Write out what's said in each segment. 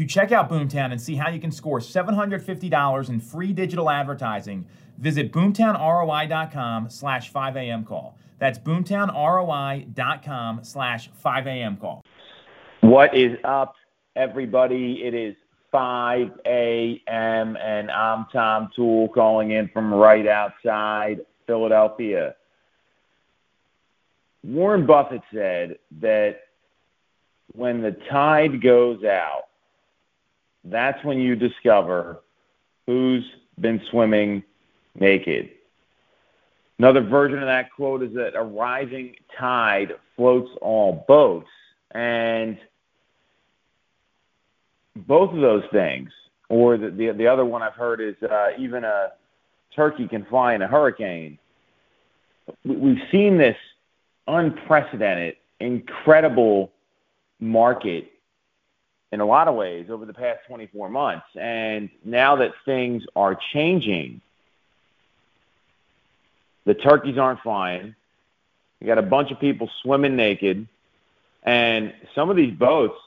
To check out Boomtown and see how you can score $750 in free digital advertising, visit boomtownroi.com slash 5am call. That's boomtownroi.com slash 5 a.m. call. What is up, everybody? It is 5 a.m. and I'm Tom Toole calling in from right outside Philadelphia. Warren Buffett said that when the tide goes out, that's when you discover who's been swimming naked. Another version of that quote is that a rising tide floats all boats. And both of those things, or the, the, the other one I've heard is uh, even a turkey can fly in a hurricane. We've seen this unprecedented, incredible market in a lot of ways over the past 24 months. And now that things are changing, the turkeys aren't flying. You got a bunch of people swimming naked, and some of these boats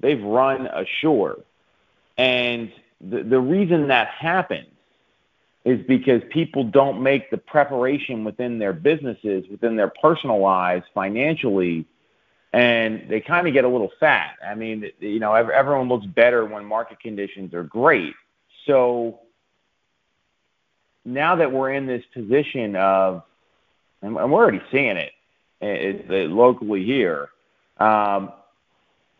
they've run ashore. And the the reason that happens is because people don't make the preparation within their businesses, within their personal lives, financially, and they kind of get a little fat. I mean, you know, everyone looks better when market conditions are great. So now that we're in this position of, and we're already seeing it, it, it locally here, um,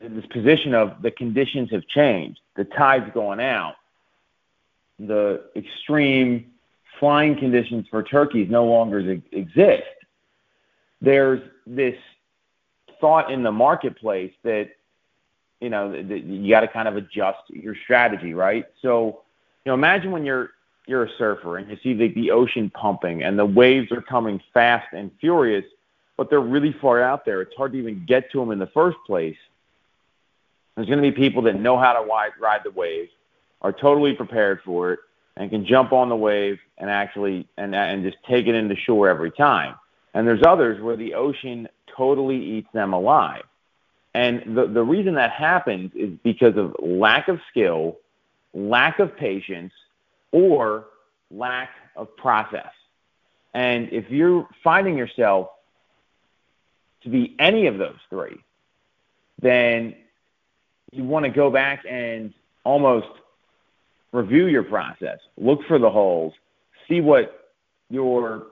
this position of the conditions have changed, the tide's going out, the extreme flying conditions for turkeys no longer exist. There's this thought in the marketplace that you know that you got to kind of adjust your strategy, right? So, you know, imagine when you're you're a surfer and you see the, the ocean pumping and the waves are coming fast and furious, but they're really far out there. It's hard to even get to them in the first place. There's going to be people that know how to ride, ride the wave, are totally prepared for it, and can jump on the wave and actually and and just take it into shore every time. And there's others where the ocean totally eats them alive. And the the reason that happens is because of lack of skill, lack of patience, or lack of process. And if you're finding yourself to be any of those three, then you want to go back and almost review your process, look for the holes, see what your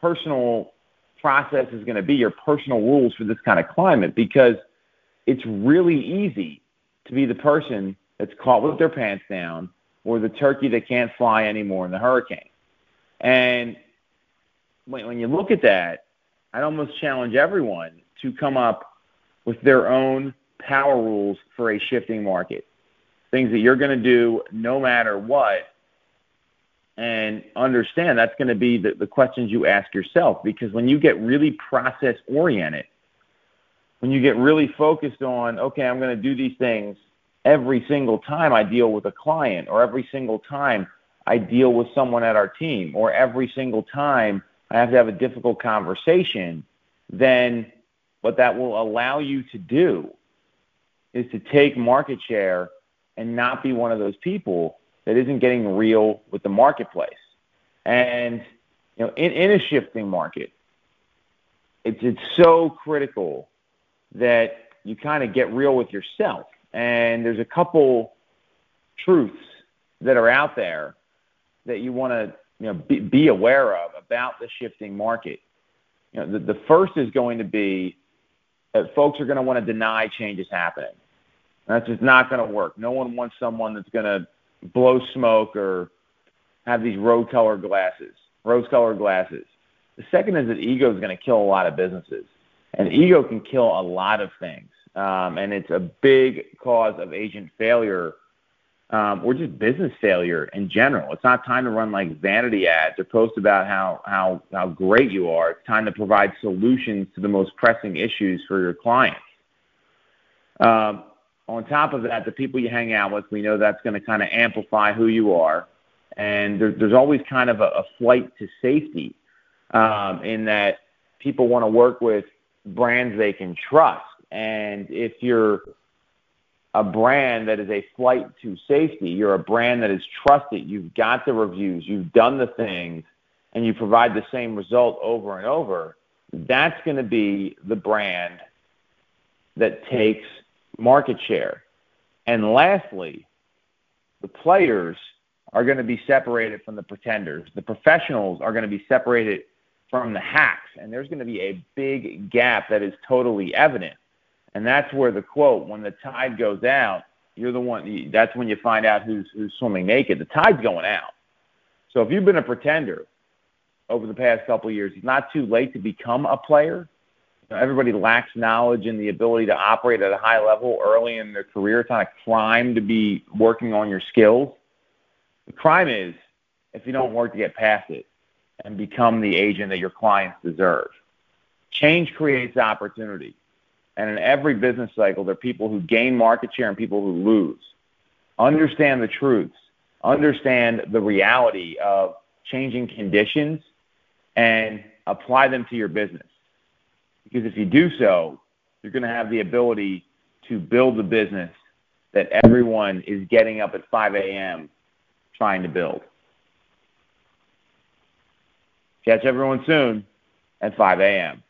personal process is going to be, your personal rules for this kind of climate, because it's really easy to be the person that's caught with their pants down or the turkey that can't fly anymore in the hurricane. And when, when you look at that, I'd almost challenge everyone to come up with their own power rules for a shifting market. Things that you're going to do no matter what. And understand that's going to be the, the questions you ask yourself because when you get really process oriented, when you get really focused on, okay, I'm going to do these things every single time I deal with a client or every single time I deal with someone at our team or every single time I have to have a difficult conversation, then what that will allow you to do is to take market share and not be one of those people that isn't getting real with the marketplace. And you know, in, in a shifting market, it's it's so critical that you kind of get real with yourself. And there's a couple truths that are out there that you want to you know be, be aware of about the shifting market. You know, the, the first is going to be that folks are going to want to deny change is happening. That's just not going to work. No one wants someone that's going to blow smoke or have these rose-colored glasses. Rose-colored glasses. The second is that ego is going to kill a lot of businesses, and ego can kill a lot of things, um, and it's a big cause of agent failure um, or just business failure in general. It's not time to run like vanity ads or post about how, how, how great you are. It's time to provide solutions to the most pressing issues for your clients. Um, on top of that, the people you hang out with, we know that's going to kind of amplify who you are. And there, there's always kind of a, a flight to safety um, in that people want to work with brands they can trust. And if you're a brand that is a flight to safety. You're a brand that is trusted. You've got the reviews. You've done the things, and you provide the same result over and over. That's going to be the brand that takes market share. And lastly, the players are going to be separated from the pretenders. The professionals are going to be separated from the hacks. And there's going to be a big gap that is totally evident. And that's where the quote, when the tide goes out, you're the one, that's when you find out who's, who's swimming naked. The tide's going out. So if you've been a pretender over the past couple of years, it's not too late to become a player. Know, everybody lacks knowledge and the ability to operate at a high level early in their career. It's not a crime to be working on your skills. The crime is if you don't work to get past it and become the agent that your clients deserve. Change creates opportunity. And in every business cycle, there are people who gain market share and people who lose. Understand the truths. Understand the reality of changing conditions and apply them to your business. Because if you do so, you're going to have the ability to build the business that everyone is getting up at 5 a.m. trying to build. Catch everyone soon at 5 a.m.